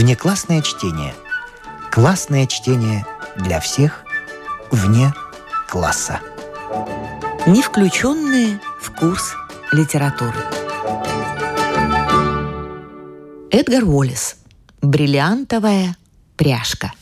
Внеклассное чтение. Классное чтение для всех вне класса. Не включенные в курс литературы. Эдгар Уоллес. Бриллиантовая пряжка.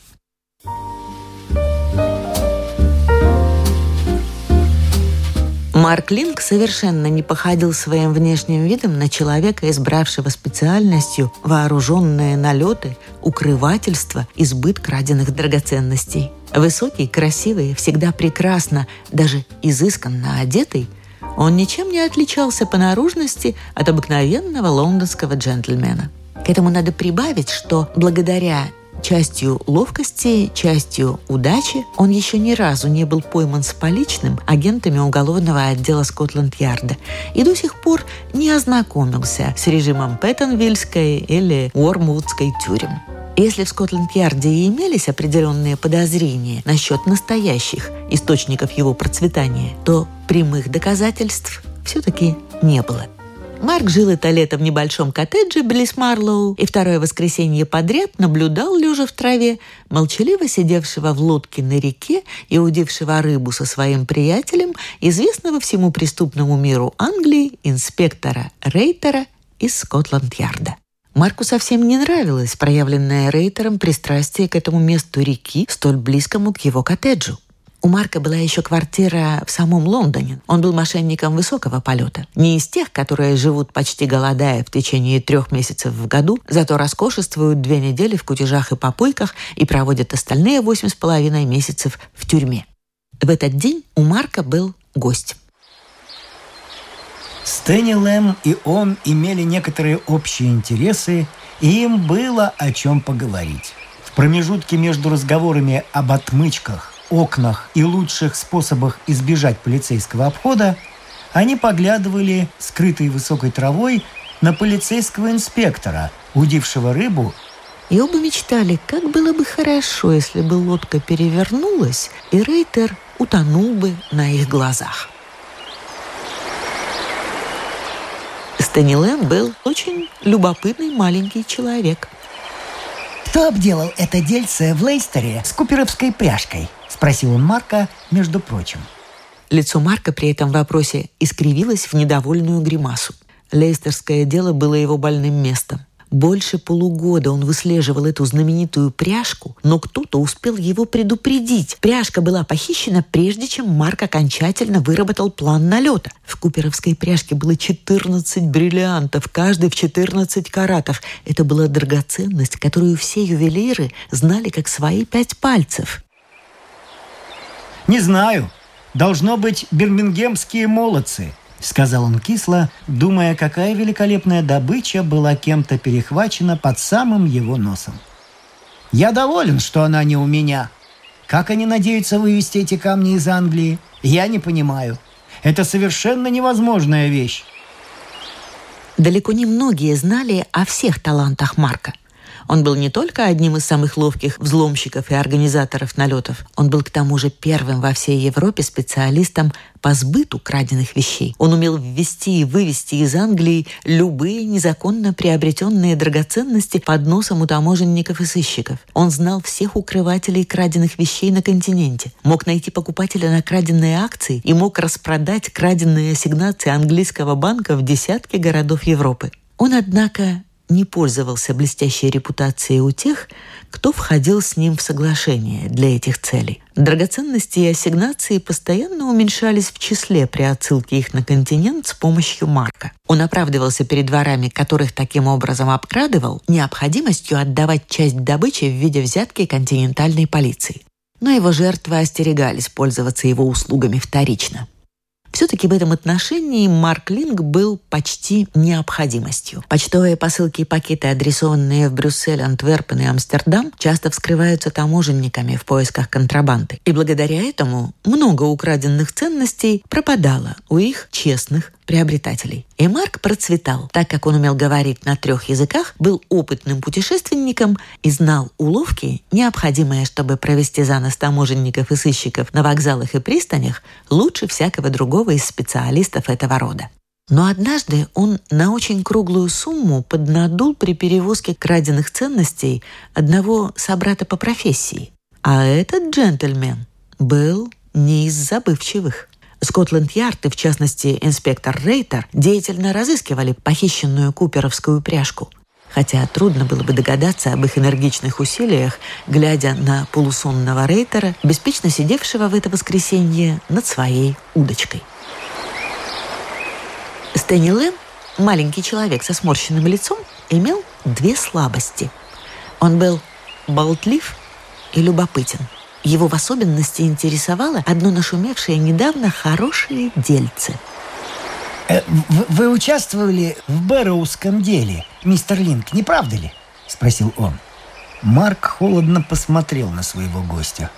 Марк Линк совершенно не походил своим внешним видом на человека, избравшего специальностью вооруженные налеты, укрывательство, избыт краденных драгоценностей. Высокий, красивый, всегда прекрасно, даже изысканно одетый, он ничем не отличался по наружности от обыкновенного лондонского джентльмена. К этому надо прибавить, что благодаря Частью ловкости, частью удачи он еще ни разу не был пойман с поличным агентами уголовного отдела Скотланд-Ярда и до сих пор не ознакомился с режимом Пэттонвильской или Уормвудской тюрем. Если в Скотланд-Ярде и имелись определенные подозрения насчет настоящих источников его процветания, то прямых доказательств все-таки не было – Марк жил это лето в небольшом коттедже близ Марлоу и второе воскресенье подряд наблюдал, лежа в траве, молчаливо сидевшего в лодке на реке и удившего рыбу со своим приятелем, известного всему преступному миру Англии, инспектора Рейтера из Скотланд-Ярда. Марку совсем не нравилось проявленное Рейтером пристрастие к этому месту реки, столь близкому к его коттеджу. У Марка была еще квартира в самом Лондоне. Он был мошенником высокого полета. Не из тех, которые живут почти голодая в течение трех месяцев в году, зато роскошествуют две недели в кутежах и попойках и проводят остальные восемь с половиной месяцев в тюрьме. В этот день у Марка был гость. Стэнни Лэм и он имели некоторые общие интересы, и им было о чем поговорить. В промежутке между разговорами об отмычках окнах и лучших способах избежать полицейского обхода, они поглядывали, скрытой высокой травой, на полицейского инспектора, удившего рыбу. И оба мечтали, как было бы хорошо, если бы лодка перевернулась, и Рейтер утонул бы на их глазах. Стэнни Лэм был очень любопытный маленький человек. Кто обделал это дельце в Лейстере с куперовской пряжкой? Спросил он Марка, между прочим. Лицо Марка при этом вопросе искривилось в недовольную гримасу. Лейстерское дело было его больным местом. Больше полугода он выслеживал эту знаменитую пряжку, но кто-то успел его предупредить. Пряжка была похищена, прежде чем Марк окончательно выработал план налета. В куперовской пряжке было 14 бриллиантов, каждый в 14 каратов. Это была драгоценность, которую все ювелиры знали как свои пять пальцев. «Не знаю. Должно быть бирмингемские молодцы», — сказал он кисло, думая, какая великолепная добыча была кем-то перехвачена под самым его носом. «Я доволен, что она не у меня. Как они надеются вывести эти камни из Англии? Я не понимаю. Это совершенно невозможная вещь». Далеко не многие знали о всех талантах Марка — он был не только одним из самых ловких взломщиков и организаторов налетов, он был к тому же первым во всей Европе специалистом по сбыту краденных вещей. Он умел ввести и вывести из Англии любые незаконно приобретенные драгоценности под носом у таможенников и сыщиков. Он знал всех укрывателей краденных вещей на континенте, мог найти покупателя на краденные акции и мог распродать краденные ассигнации английского банка в десятки городов Европы. Он, однако, не пользовался блестящей репутацией у тех, кто входил с ним в соглашение для этих целей. Драгоценности и ассигнации постоянно уменьшались в числе при отсылке их на континент с помощью марка. Он оправдывался перед дворами, которых таким образом обкрадывал, необходимостью отдавать часть добычи в виде взятки континентальной полиции. Но его жертвы остерегались пользоваться его услугами вторично. Все-таки в этом отношении Марк Линг был почти необходимостью. Почтовые посылки и пакеты, адресованные в Брюссель, Антверпен и Амстердам, часто вскрываются таможенниками в поисках контрабанды. И благодаря этому много украденных ценностей пропадало у их честных приобретателей. И Марк процветал, так как он умел говорить на трех языках, был опытным путешественником и знал уловки, необходимые, чтобы провести за нос таможенников и сыщиков на вокзалах и пристанях лучше всякого другого из специалистов этого рода. Но однажды он на очень круглую сумму поднадул при перевозке краденных ценностей одного собрата по профессии. А этот джентльмен был не из забывчивых. Скотланд-Ярд и, в частности, инспектор Рейтер деятельно разыскивали похищенную куперовскую пряжку. Хотя трудно было бы догадаться об их энергичных усилиях, глядя на полусонного Рейтера, беспечно сидевшего в это воскресенье над своей удочкой. Стэнни Лэм, маленький человек со сморщенным лицом, имел две слабости. Он был болтлив и любопытен. Его в особенности интересовало одно нашумевшее недавно хорошее дельце. Э, вы, вы участвовали в Бэрроуском деле, мистер Линк, не правда ли? Спросил он. Марк холодно посмотрел на своего гостя.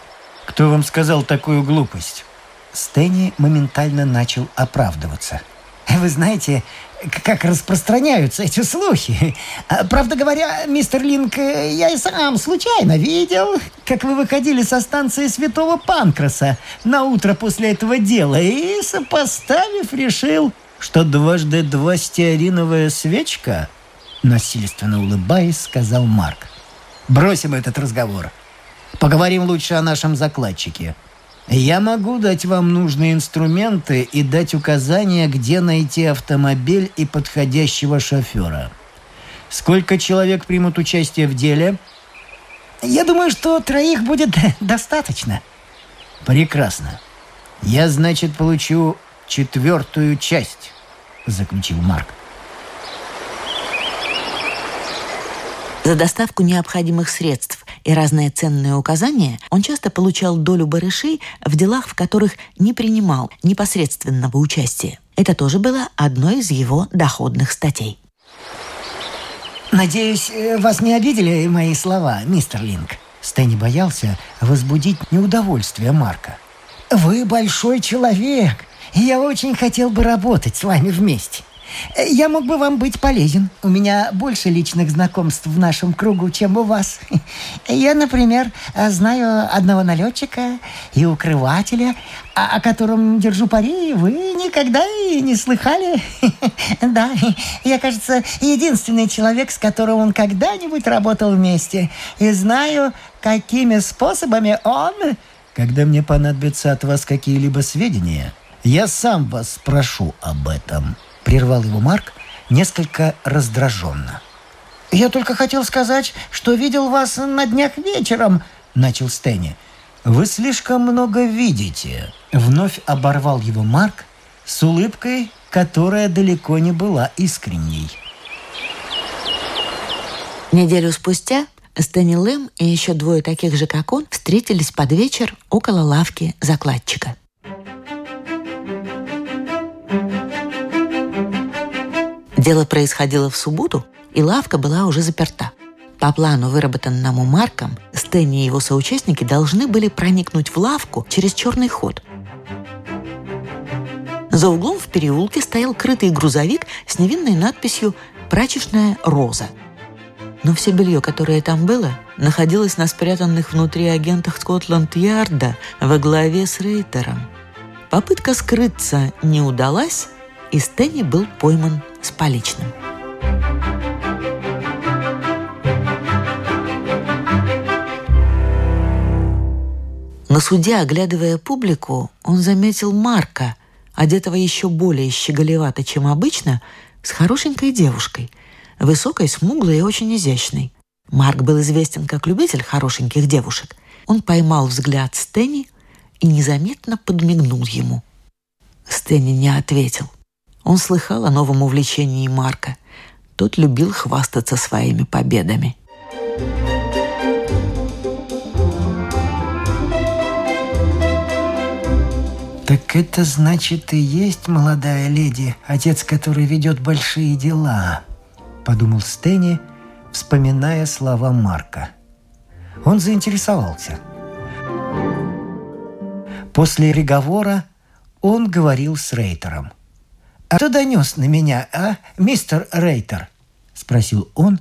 «Кто вам сказал такую глупость?» Стэнни моментально начал оправдываться – вы знаете, как распространяются эти слухи. А, правда говоря, мистер Линк, я и сам случайно видел, как вы выходили со станции Святого Панкраса на утро после этого дела и, сопоставив, решил, что дважды два стеариновая свечка, насильственно улыбаясь, сказал Марк. Бросим этот разговор. Поговорим лучше о нашем закладчике. Я могу дать вам нужные инструменты и дать указания, где найти автомобиль и подходящего шофера. Сколько человек примут участие в деле? Я думаю, что троих будет достаточно. Прекрасно. Я, значит, получу четвертую часть, заключил Марк. За доставку необходимых средств и разные ценные указания он часто получал долю барышей в делах, в которых не принимал непосредственного участия. Это тоже было одной из его доходных статей. «Надеюсь, э, вас не обидели мои слова, мистер Линк?» Стэнни боялся возбудить неудовольствие Марка. «Вы большой человек, и я очень хотел бы работать с вами вместе. Я мог бы вам быть полезен. У меня больше личных знакомств в нашем кругу, чем у вас. Я, например, знаю одного налетчика и укрывателя, о котором держу пари, вы никогда и не слыхали. Да, я, кажется, единственный человек, с которым он когда-нибудь работал вместе. И знаю, какими способами он... Когда мне понадобятся от вас какие-либо сведения, я сам вас спрошу об этом. Прервал его Марк несколько раздраженно. «Я только хотел сказать, что видел вас на днях вечером», — начал Стэнни. «Вы слишком много видите», — вновь оборвал его Марк с улыбкой, которая далеко не была искренней. Неделю спустя Стэнни Лэм и еще двое таких же, как он, встретились под вечер около лавки закладчика. Дело происходило в субботу, и лавка была уже заперта. По плану, выработанному Марком, Стэнни и его соучастники должны были проникнуть в лавку через черный ход. За углом в переулке стоял крытый грузовик с невинной надписью «Прачечная роза». Но все белье, которое там было, находилось на спрятанных внутри агентах Скотланд-Ярда во главе с Рейтером. Попытка скрыться не удалась, и Стэнни был пойман с поличным. На суде, оглядывая публику, он заметил Марка, одетого еще более щеголевато, чем обычно, с хорошенькой девушкой, высокой, смуглой и очень изящной. Марк был известен как любитель хорошеньких девушек. Он поймал взгляд Стэнни и незаметно подмигнул ему. Стэнни не ответил – он слыхал о новом увлечении Марка. Тот любил хвастаться своими победами. «Так это значит и есть молодая леди, отец который ведет большие дела», — подумал Стэнни, вспоминая слова Марка. Он заинтересовался. После переговора он говорил с Рейтером — «А кто донес на меня, а, мистер Рейтер?» – спросил он.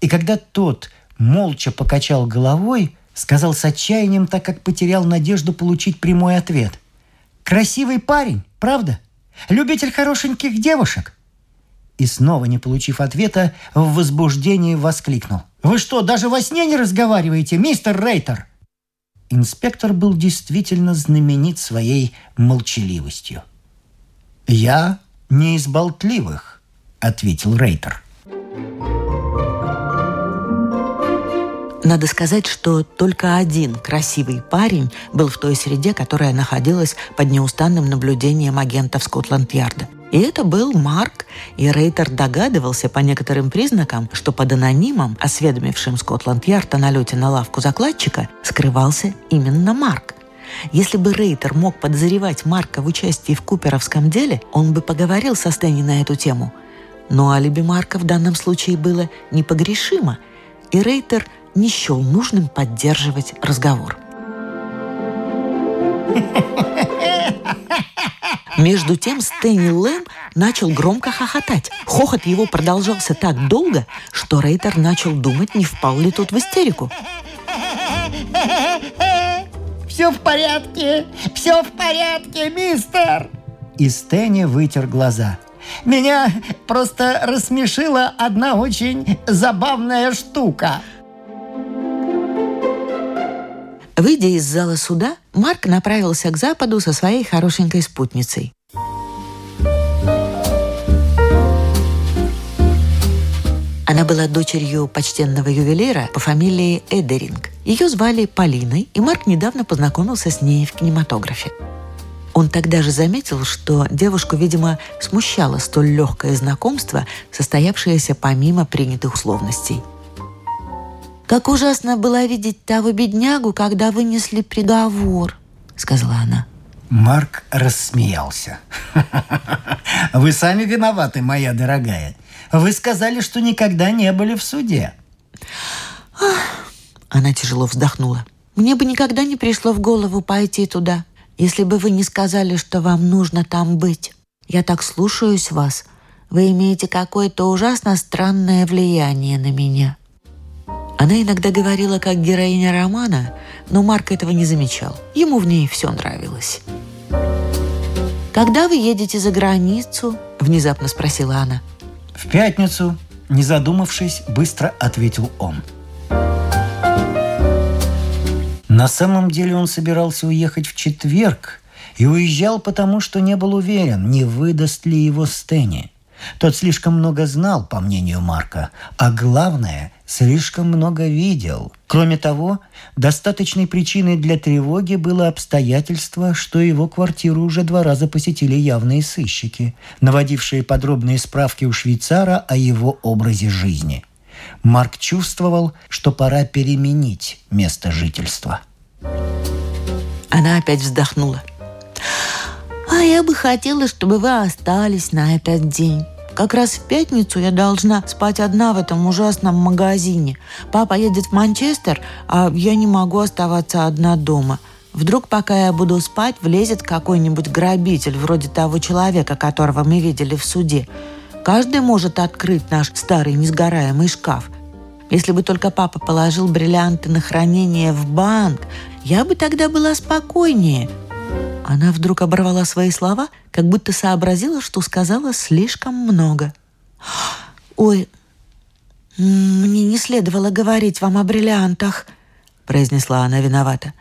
И когда тот молча покачал головой, сказал с отчаянием, так как потерял надежду получить прямой ответ. «Красивый парень, правда? Любитель хорошеньких девушек?» И снова, не получив ответа, в возбуждении воскликнул. «Вы что, даже во сне не разговариваете, мистер Рейтер?» Инспектор был действительно знаменит своей молчаливостью. «Я не из болтливых», — ответил Рейтер. Надо сказать, что только один красивый парень был в той среде, которая находилась под неустанным наблюдением агентов Скотланд-Ярда. И это был Марк, и Рейтер догадывался по некоторым признакам, что под анонимом, осведомившим Скотланд-Ярд о налете на лавку закладчика, скрывался именно Марк. Если бы Рейтер мог подозревать Марка в участии в куперовском деле, он бы поговорил со Стэнни на эту тему. Но алиби Марка в данном случае было непогрешимо, и Рейтер – не счел нужным поддерживать разговор. Между тем Стэнни Лэм начал громко хохотать. Хохот его продолжался так долго, что Рейтер начал думать, не впал ли тот в истерику. «Все в порядке! Все в порядке, мистер!» И Стэнни вытер глаза. «Меня просто рассмешила одна очень забавная штука». Выйдя из зала суда, Марк направился к западу со своей хорошенькой спутницей. Она была дочерью почтенного ювелира по фамилии Эдеринг. Ее звали Полиной, и Марк недавно познакомился с ней в кинематографе. Он тогда же заметил, что девушку, видимо, смущало столь легкое знакомство, состоявшееся помимо принятых условностей – «Как ужасно было видеть того беднягу, когда вынесли приговор», — сказала она. Марк рассмеялся. «Вы сами виноваты, моя дорогая. Вы сказали, что никогда не были в суде». Она тяжело вздохнула. «Мне бы никогда не пришло в голову пойти туда, если бы вы не сказали, что вам нужно там быть. Я так слушаюсь вас. Вы имеете какое-то ужасно странное влияние на меня». Она иногда говорила как героиня романа, но Марк этого не замечал. Ему в ней все нравилось. «Когда вы едете за границу?» – внезапно спросила она. «В пятницу», – не задумавшись, быстро ответил он. На самом деле он собирался уехать в четверг и уезжал потому, что не был уверен, не выдаст ли его Стэнни. Тот слишком много знал, по мнению Марка, а главное, слишком много видел. Кроме того, достаточной причиной для тревоги было обстоятельство, что его квартиру уже два раза посетили явные сыщики, наводившие подробные справки у швейцара о его образе жизни. Марк чувствовал, что пора переменить место жительства. Она опять вздохнула. «А я бы хотела, чтобы вы остались на этот день. Как раз в пятницу я должна спать одна в этом ужасном магазине. Папа едет в Манчестер, а я не могу оставаться одна дома. Вдруг, пока я буду спать, влезет какой-нибудь грабитель, вроде того человека, которого мы видели в суде. Каждый может открыть наш старый несгораемый шкаф. Если бы только папа положил бриллианты на хранение в банк, я бы тогда была спокойнее – она вдруг оборвала свои слова, как будто сообразила, что сказала слишком много. «Ой, мне не следовало говорить вам о бриллиантах», — произнесла она виновата.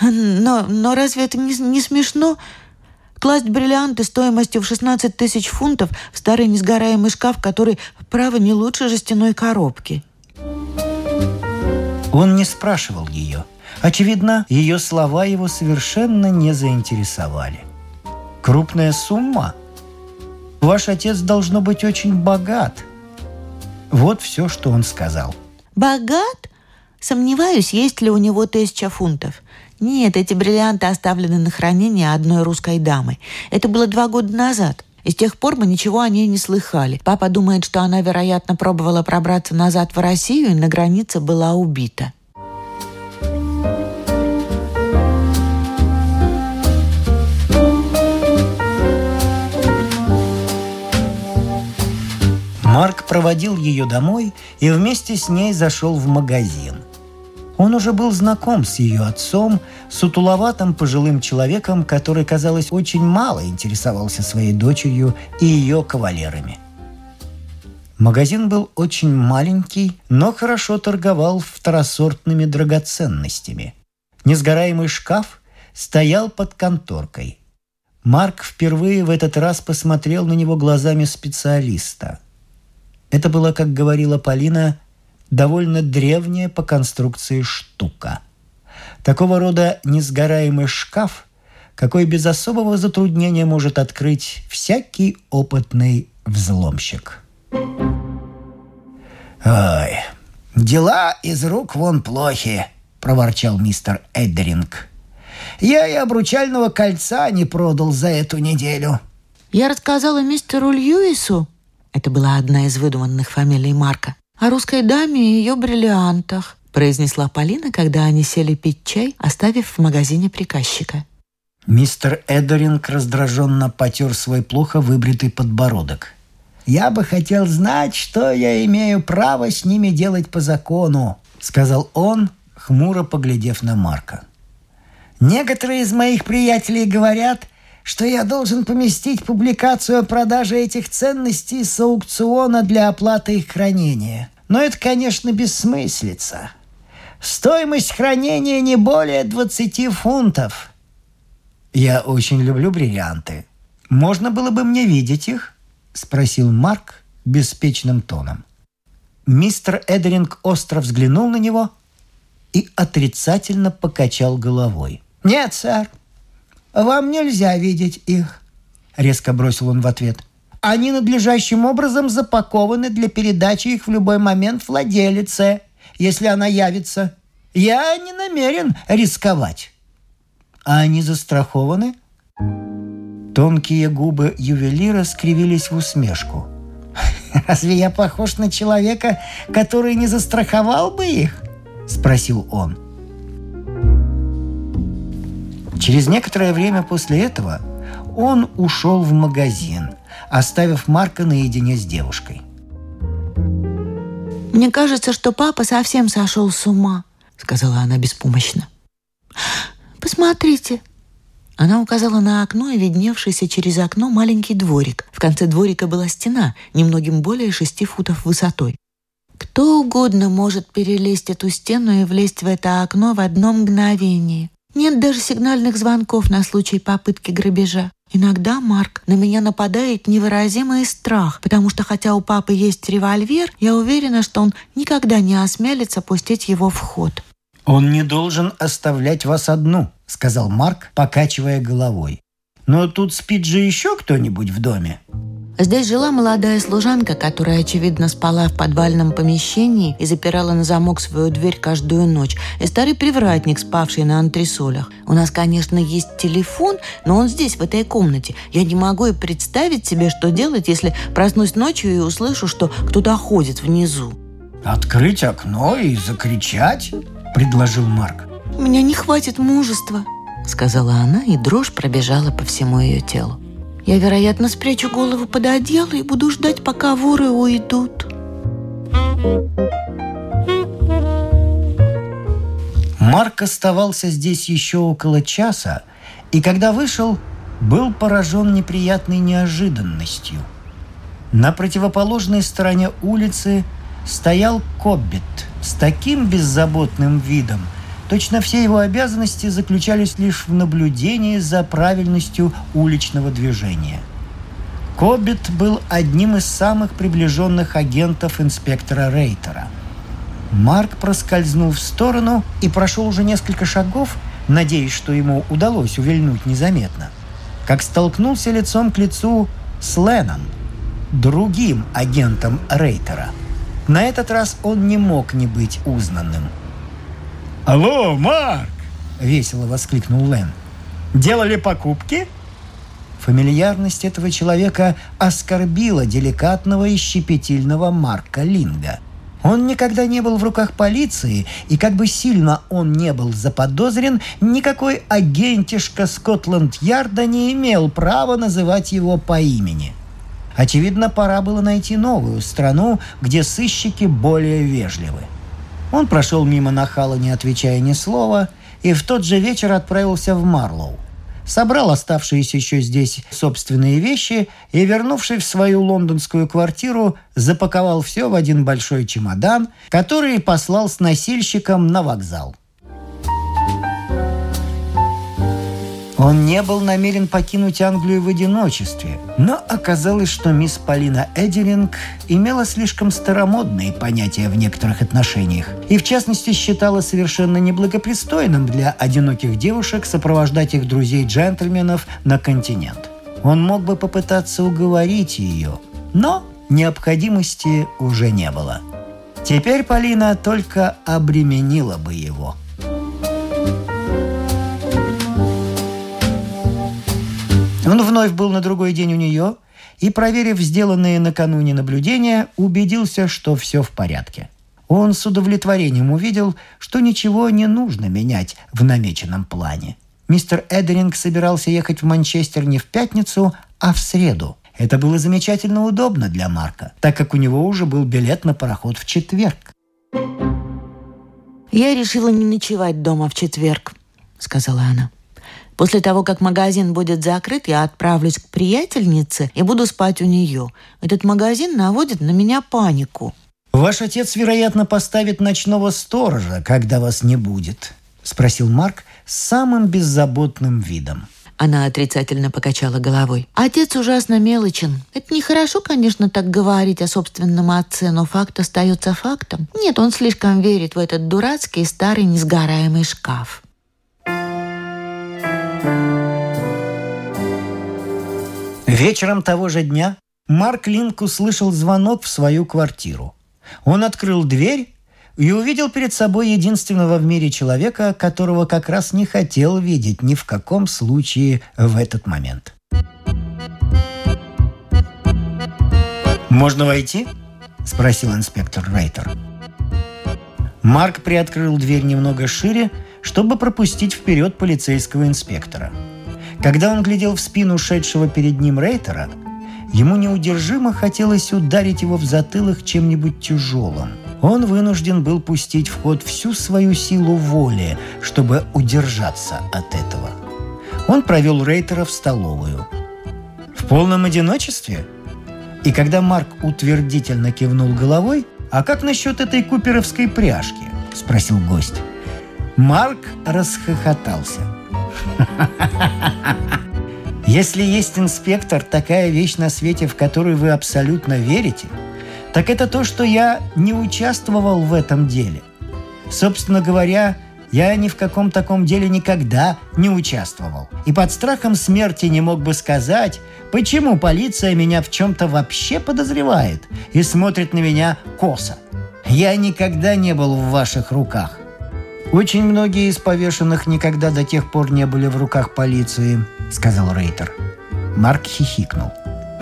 «Но, но разве это не, не смешно? Класть бриллианты стоимостью в 16 тысяч фунтов в старый несгораемый шкаф, который, право, не лучше жестяной коробки». Он не спрашивал ее — Очевидно, ее слова его совершенно не заинтересовали. «Крупная сумма? Ваш отец должно быть очень богат». Вот все, что он сказал. «Богат? Сомневаюсь, есть ли у него тысяча фунтов. Нет, эти бриллианты оставлены на хранение одной русской дамы. Это было два года назад. И с тех пор мы ничего о ней не слыхали. Папа думает, что она, вероятно, пробовала пробраться назад в Россию и на границе была убита. Марк проводил ее домой и вместе с ней зашел в магазин. Он уже был знаком с ее отцом, сутуловатым пожилым человеком, который, казалось, очень мало интересовался своей дочерью и ее кавалерами. Магазин был очень маленький, но хорошо торговал второсортными драгоценностями. Несгораемый шкаф стоял под конторкой. Марк впервые в этот раз посмотрел на него глазами специалиста. Это была, как говорила Полина, довольно древняя по конструкции штука. Такого рода несгораемый шкаф, какой без особого затруднения может открыть всякий опытный взломщик. «Ой, дела из рук вон плохи», — проворчал мистер Эддеринг. «Я и обручального кольца не продал за эту неделю». Я рассказала мистеру Льюису, это была одна из выдуманных фамилий Марка, о русской даме и ее бриллиантах», произнесла Полина, когда они сели пить чай, оставив в магазине приказчика. Мистер Эдеринг раздраженно потер свой плохо выбритый подбородок. «Я бы хотел знать, что я имею право с ними делать по закону», сказал он, хмуро поглядев на Марка. «Некоторые из моих приятелей говорят, что я должен поместить публикацию о продаже этих ценностей с аукциона для оплаты их хранения. Но это, конечно, бессмыслица. Стоимость хранения не более 20 фунтов. Я очень люблю бриллианты. Можно было бы мне видеть их? Спросил Марк беспечным тоном. Мистер Эдеринг остро взглянул на него и отрицательно покачал головой. «Нет, сэр, вам нельзя видеть их», — резко бросил он в ответ. «Они надлежащим образом запакованы для передачи их в любой момент владелице, если она явится. Я не намерен рисковать». «А они застрахованы?» Тонкие губы ювелира скривились в усмешку. «Разве я похож на человека, который не застраховал бы их?» — спросил он. Через некоторое время после этого он ушел в магазин, оставив Марка наедине с девушкой. «Мне кажется, что папа совсем сошел с ума», — сказала она беспомощно. «Посмотрите». Она указала на окно и видневшийся через окно маленький дворик. В конце дворика была стена, немногим более шести футов высотой. Кто угодно может перелезть эту стену и влезть в это окно в одно мгновение. Нет даже сигнальных звонков на случай попытки грабежа. Иногда, Марк, на меня нападает невыразимый страх, потому что хотя у папы есть револьвер, я уверена, что он никогда не осмелится пустить его в ход. «Он не должен оставлять вас одну», — сказал Марк, покачивая головой. «Но тут спит же еще кто-нибудь в доме?» Здесь жила молодая служанка, которая, очевидно, спала в подвальном помещении и запирала на замок свою дверь каждую ночь, и старый привратник, спавший на антресолях. У нас, конечно, есть телефон, но он здесь, в этой комнате. Я не могу и представить себе, что делать, если проснусь ночью и услышу, что кто-то ходит внизу. «Открыть окно и закричать?» – предложил Марк. «У меня не хватит мужества», – сказала она, и дрожь пробежала по всему ее телу. Я, вероятно, спрячу голову под одеяло и буду ждать, пока воры уйдут. Марк оставался здесь еще около часа, и когда вышел, был поражен неприятной неожиданностью. На противоположной стороне улицы стоял Коббит с таким беззаботным видом – Точно все его обязанности заключались лишь в наблюдении за правильностью уличного движения. Коббит был одним из самых приближенных агентов инспектора Рейтера. Марк проскользнул в сторону и прошел уже несколько шагов, надеясь, что ему удалось увильнуть незаметно, как столкнулся лицом к лицу с Леннон, другим агентом Рейтера. На этот раз он не мог не быть узнанным – «Алло, Марк!» — весело воскликнул Лэн. «Делали покупки?» Фамильярность этого человека оскорбила деликатного и щепетильного Марка Линга. Он никогда не был в руках полиции, и как бы сильно он не был заподозрен, никакой агентишка Скотланд-Ярда не имел права называть его по имени. Очевидно, пора было найти новую страну, где сыщики более вежливы. Он прошел мимо нахала, не отвечая ни слова, и в тот же вечер отправился в Марлоу. Собрал оставшиеся еще здесь собственные вещи и, вернувшись в свою лондонскую квартиру, запаковал все в один большой чемодан, который послал с носильщиком на вокзал. Он не был намерен покинуть Англию в одиночестве, но оказалось, что мисс Полина Эдеринг имела слишком старомодные понятия в некоторых отношениях и, в частности, считала совершенно неблагопристойным для одиноких девушек сопровождать их друзей-джентльменов на континент. Он мог бы попытаться уговорить ее, но необходимости уже не было. Теперь Полина только обременила бы его – Он вновь был на другой день у нее и, проверив сделанные накануне наблюдения, убедился, что все в порядке. Он с удовлетворением увидел, что ничего не нужно менять в намеченном плане. Мистер Эдеринг собирался ехать в Манчестер не в пятницу, а в среду. Это было замечательно удобно для Марка, так как у него уже был билет на пароход в четверг. «Я решила не ночевать дома в четверг», — сказала она. После того, как магазин будет закрыт, я отправлюсь к приятельнице и буду спать у нее. Этот магазин наводит на меня панику. «Ваш отец, вероятно, поставит ночного сторожа, когда вас не будет», — спросил Марк с самым беззаботным видом. Она отрицательно покачала головой. «Отец ужасно мелочен. Это нехорошо, конечно, так говорить о собственном отце, но факт остается фактом. Нет, он слишком верит в этот дурацкий старый несгораемый шкаф. Вечером того же дня Марк Линк услышал звонок в свою квартиру. Он открыл дверь и увидел перед собой единственного в мире человека, которого как раз не хотел видеть ни в каком случае в этот момент. «Можно войти?» – спросил инспектор Рейтер. Марк приоткрыл дверь немного шире, чтобы пропустить вперед полицейского инспектора – когда он глядел в спину шедшего перед ним Рейтера, ему неудержимо хотелось ударить его в затылок чем-нибудь тяжелым. Он вынужден был пустить в ход всю свою силу воли, чтобы удержаться от этого. Он провел Рейтера в столовую. В полном одиночестве? И когда Марк утвердительно кивнул головой, «А как насчет этой куперовской пряжки?» – спросил гость. Марк расхохотался – Если есть инспектор, такая вещь на свете, в которую вы абсолютно верите, так это то, что я не участвовал в этом деле. Собственно говоря, я ни в каком таком деле никогда не участвовал. И под страхом смерти не мог бы сказать, почему полиция меня в чем-то вообще подозревает и смотрит на меня косо. Я никогда не был в ваших руках. «Очень многие из повешенных никогда до тех пор не были в руках полиции», — сказал Рейтер. Марк хихикнул.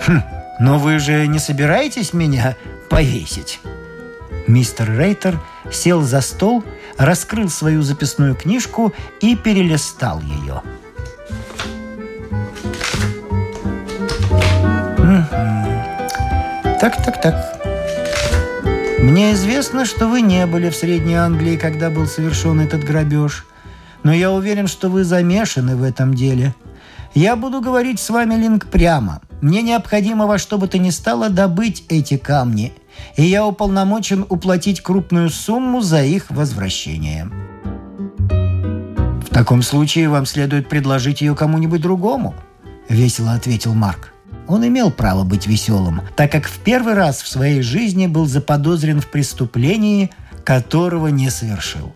«Хм, но вы же не собираетесь меня повесить?» Мистер Рейтер сел за стол, раскрыл свою записную книжку и перелистал ее. Так, так, так. Мне известно, что вы не были в Средней Англии, когда был совершен этот грабеж. Но я уверен, что вы замешаны в этом деле. Я буду говорить с вами, Линк, прямо. Мне необходимо во что бы то ни стало добыть эти камни. И я уполномочен уплатить крупную сумму за их возвращение. В таком случае вам следует предложить ее кому-нибудь другому, весело ответил Марк. Он имел право быть веселым, так как в первый раз в своей жизни был заподозрен в преступлении, которого не совершил.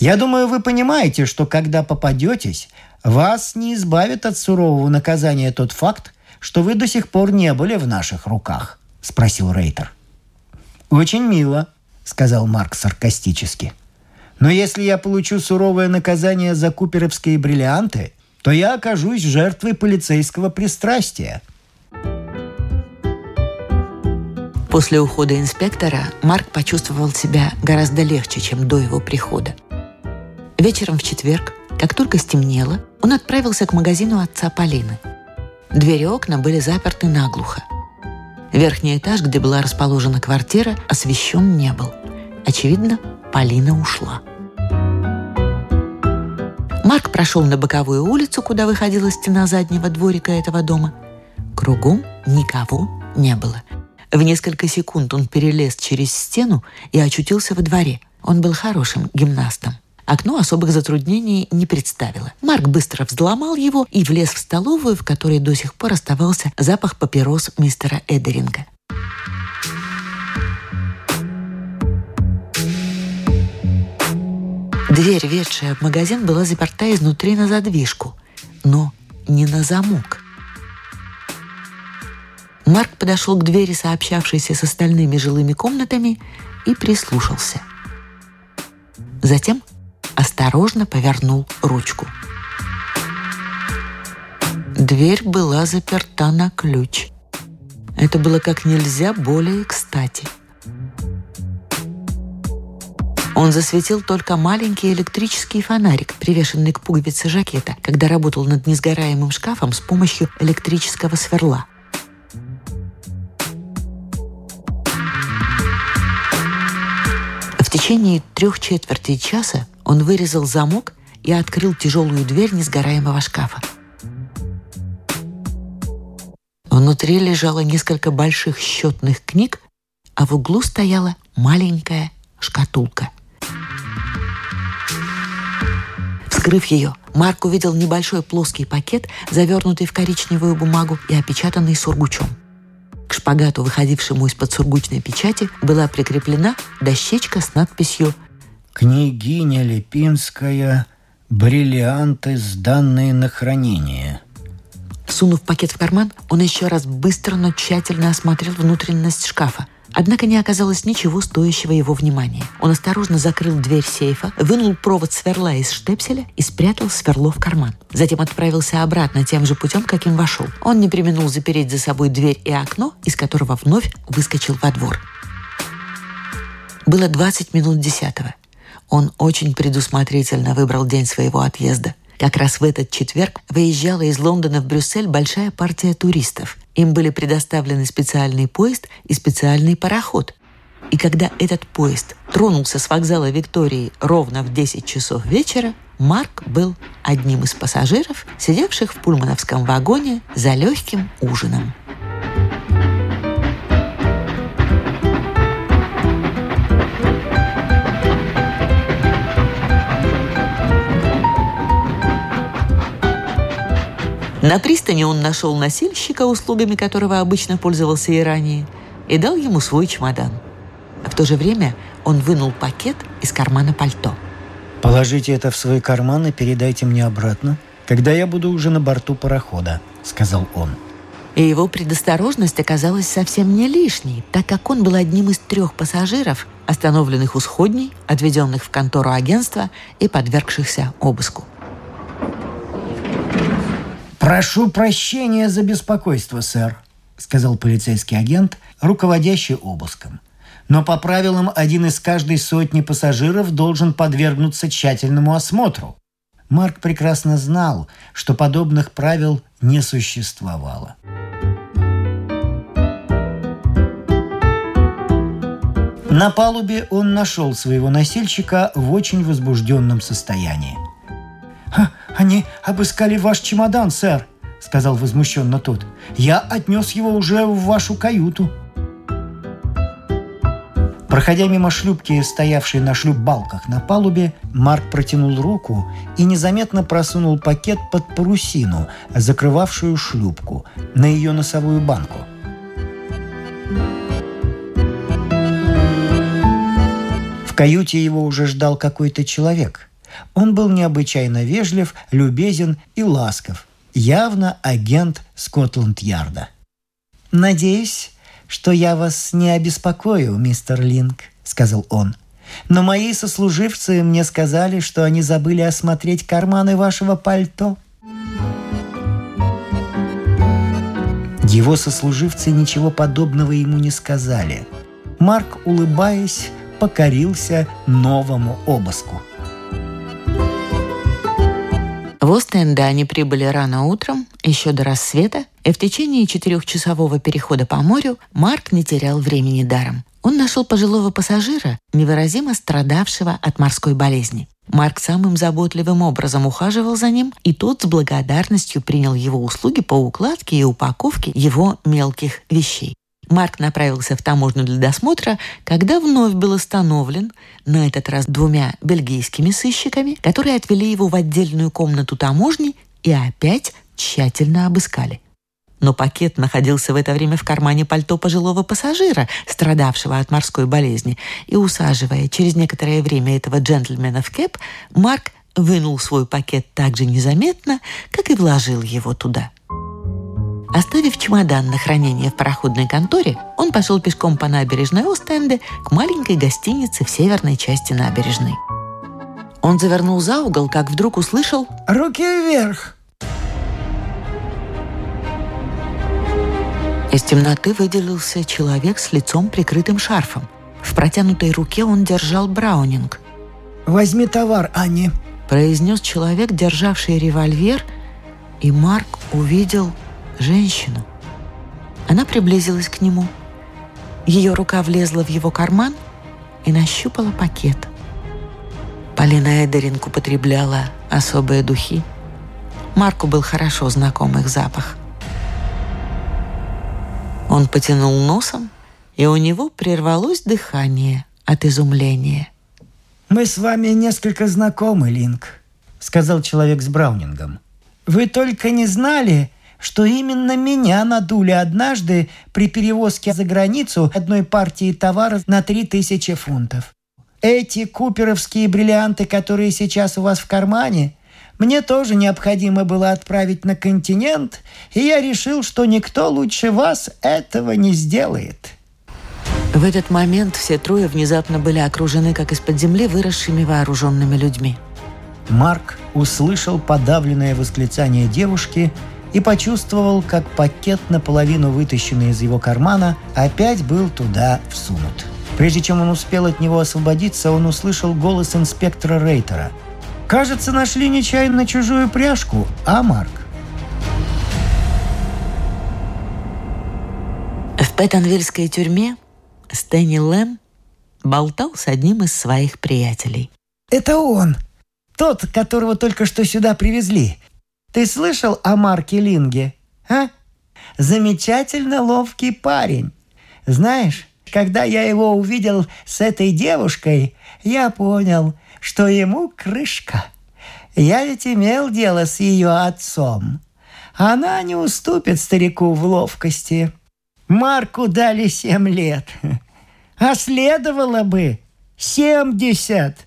Я думаю, вы понимаете, что когда попадетесь, вас не избавит от сурового наказания тот факт, что вы до сих пор не были в наших руках», — спросил Рейтер. «Очень мило», — сказал Марк саркастически. «Но если я получу суровое наказание за куперовские бриллианты, то я окажусь жертвой полицейского пристрастия. После ухода инспектора Марк почувствовал себя гораздо легче, чем до его прихода. Вечером в четверг, как только стемнело, он отправился к магазину отца Полины. Двери и окна были заперты наглухо. Верхний этаж, где была расположена квартира, освещен не был. Очевидно, Полина ушла. Марк прошел на боковую улицу, куда выходила стена заднего дворика этого дома. Кругом никого не было. В несколько секунд он перелез через стену и очутился во дворе. Он был хорошим гимнастом. Окно особых затруднений не представило. Марк быстро взломал его и влез в столовую, в которой до сих пор оставался запах папирос мистера Эдеринга. Дверь, ведшая в магазин, была заперта изнутри на задвижку, но не на замок. Марк подошел к двери, сообщавшейся с остальными жилыми комнатами, и прислушался. Затем осторожно повернул ручку. Дверь была заперта на ключ. Это было как нельзя более кстати. Он засветил только маленький электрический фонарик, привешенный к пуговице жакета, когда работал над несгораемым шкафом с помощью электрического сверла. В течение трех четвертей часа он вырезал замок и открыл тяжелую дверь несгораемого шкафа. Внутри лежало несколько больших счетных книг, а в углу стояла маленькая шкатулка. Вскрыв ее, Марк увидел небольшой плоский пакет, завернутый в коричневую бумагу и опечатанный сургучом. К шпагату, выходившему из-под сургучной печати, была прикреплена дощечка с надписью Княгиня Липинская, бриллианты, сданные на хранение. Сунув пакет в карман, он еще раз быстро, но тщательно осмотрел внутренность шкафа. Однако не оказалось ничего стоящего его внимания. Он осторожно закрыл дверь сейфа, вынул провод сверла из штепселя и спрятал сверло в карман. Затем отправился обратно тем же путем, каким вошел. Он не применул запереть за собой дверь и окно, из которого вновь выскочил во двор. Было 20 минут десятого. Он очень предусмотрительно выбрал день своего отъезда. Как раз в этот четверг выезжала из Лондона в Брюссель большая партия туристов. Им были предоставлены специальный поезд и специальный пароход. И когда этот поезд тронулся с вокзала Виктории ровно в 10 часов вечера, Марк был одним из пассажиров, сидевших в пульмановском вагоне за легким ужином. На пристани он нашел носильщика, услугами которого обычно пользовался и ранее, и дал ему свой чемодан. В то же время он вынул пакет из кармана пальто. «Положите это в свой карман и передайте мне обратно, когда я буду уже на борту парохода», — сказал он. И его предосторожность оказалась совсем не лишней, так как он был одним из трех пассажиров, остановленных у сходней, отведенных в контору агентства и подвергшихся обыску. «Прошу прощения за беспокойство, сэр», — сказал полицейский агент, руководящий обыском. «Но по правилам один из каждой сотни пассажиров должен подвергнуться тщательному осмотру». Марк прекрасно знал, что подобных правил не существовало. На палубе он нашел своего носильщика в очень возбужденном состоянии. «Они обыскали ваш чемодан, сэр», — сказал возмущенно тот. «Я отнес его уже в вашу каюту». Проходя мимо шлюпки, стоявшей на шлюп-балках на палубе, Марк протянул руку и незаметно просунул пакет под парусину, закрывавшую шлюпку, на ее носовую банку. В каюте его уже ждал какой-то человек. Он был необычайно вежлив, любезен и ласков. Явно агент Скотланд-Ярда. «Надеюсь, что я вас не обеспокою, мистер Линк», — сказал он. «Но мои сослуживцы мне сказали, что они забыли осмотреть карманы вашего пальто». Его сослуживцы ничего подобного ему не сказали. Марк, улыбаясь, покорился новому обыску – в Остенде они прибыли рано утром, еще до рассвета, И в течение четырехчасового перехода по морю Марк не терял времени даром. Он нашел пожилого пассажира, невыразимо страдавшего от морской болезни. Марк самым заботливым образом ухаживал за ним, и тот с благодарностью принял его услуги по укладке и упаковке его мелких вещей. Марк направился в таможню для досмотра, когда вновь был остановлен, на этот раз двумя бельгийскими сыщиками, которые отвели его в отдельную комнату таможни и опять тщательно обыскали. Но пакет находился в это время в кармане пальто пожилого пассажира, страдавшего от морской болезни, и, усаживая через некоторое время этого джентльмена в кэп, Марк вынул свой пакет так же незаметно, как и вложил его туда. Оставив чемодан на хранение в пароходной конторе, он пошел пешком по набережной Остенде к маленькой гостинице в северной части набережной. Он завернул за угол, как вдруг услышал «Руки вверх!» Из темноты выделился человек с лицом прикрытым шарфом. В протянутой руке он держал браунинг. «Возьми товар, Анни», – произнес человек, державший револьвер, и Марк увидел женщину. Она приблизилась к нему. Ее рука влезла в его карман и нащупала пакет. Полина Эдеринг употребляла особые духи. Марку был хорошо знаком их запах. Он потянул носом, и у него прервалось дыхание от изумления. «Мы с вами несколько знакомы, Линк», — сказал человек с Браунингом. «Вы только не знали, что именно меня надули однажды при перевозке за границу одной партии товара на 3000 фунтов. Эти куперовские бриллианты, которые сейчас у вас в кармане, мне тоже необходимо было отправить на континент, и я решил, что никто лучше вас этого не сделает». В этот момент все трое внезапно были окружены, как из-под земли, выросшими вооруженными людьми. Марк услышал подавленное восклицание девушки и почувствовал, как пакет, наполовину вытащенный из его кармана, опять был туда всунут. Прежде чем он успел от него освободиться, он услышал голос инспектора Рейтера – Кажется, нашли нечаянно чужую пряжку, а, Марк? В Пэттонвильской тюрьме Стэнни Лэм болтал с одним из своих приятелей. «Это он! Тот, которого только что сюда привезли. Ты слышал о Марке Линге, а? Замечательно ловкий парень. Знаешь, когда я его увидел с этой девушкой, я понял – что ему крышка. Я ведь имел дело с ее отцом. Она не уступит старику в ловкости. Марку дали семь лет, а следовало бы семьдесят.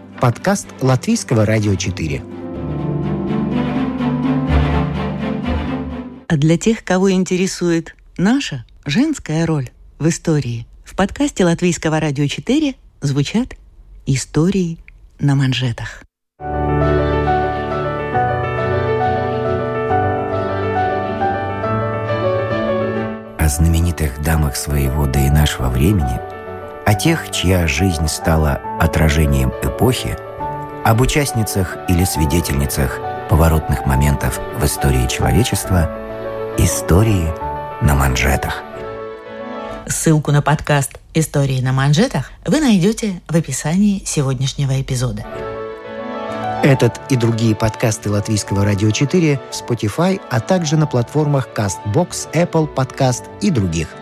Подкаст Латвийского радио 4. А для тех, кого интересует наша женская роль в истории, в подкасте Латвийского радио 4 звучат истории на манжетах. О знаменитых дамах своего да и нашего времени – о тех, чья жизнь стала отражением эпохи, об участницах или свидетельницах поворотных моментов в истории человечества, истории на манжетах. Ссылку на подкаст «Истории на манжетах» вы найдете в описании сегодняшнего эпизода. Этот и другие подкасты Латвийского радио 4 в Spotify, а также на платформах CastBox, Apple Podcast и других –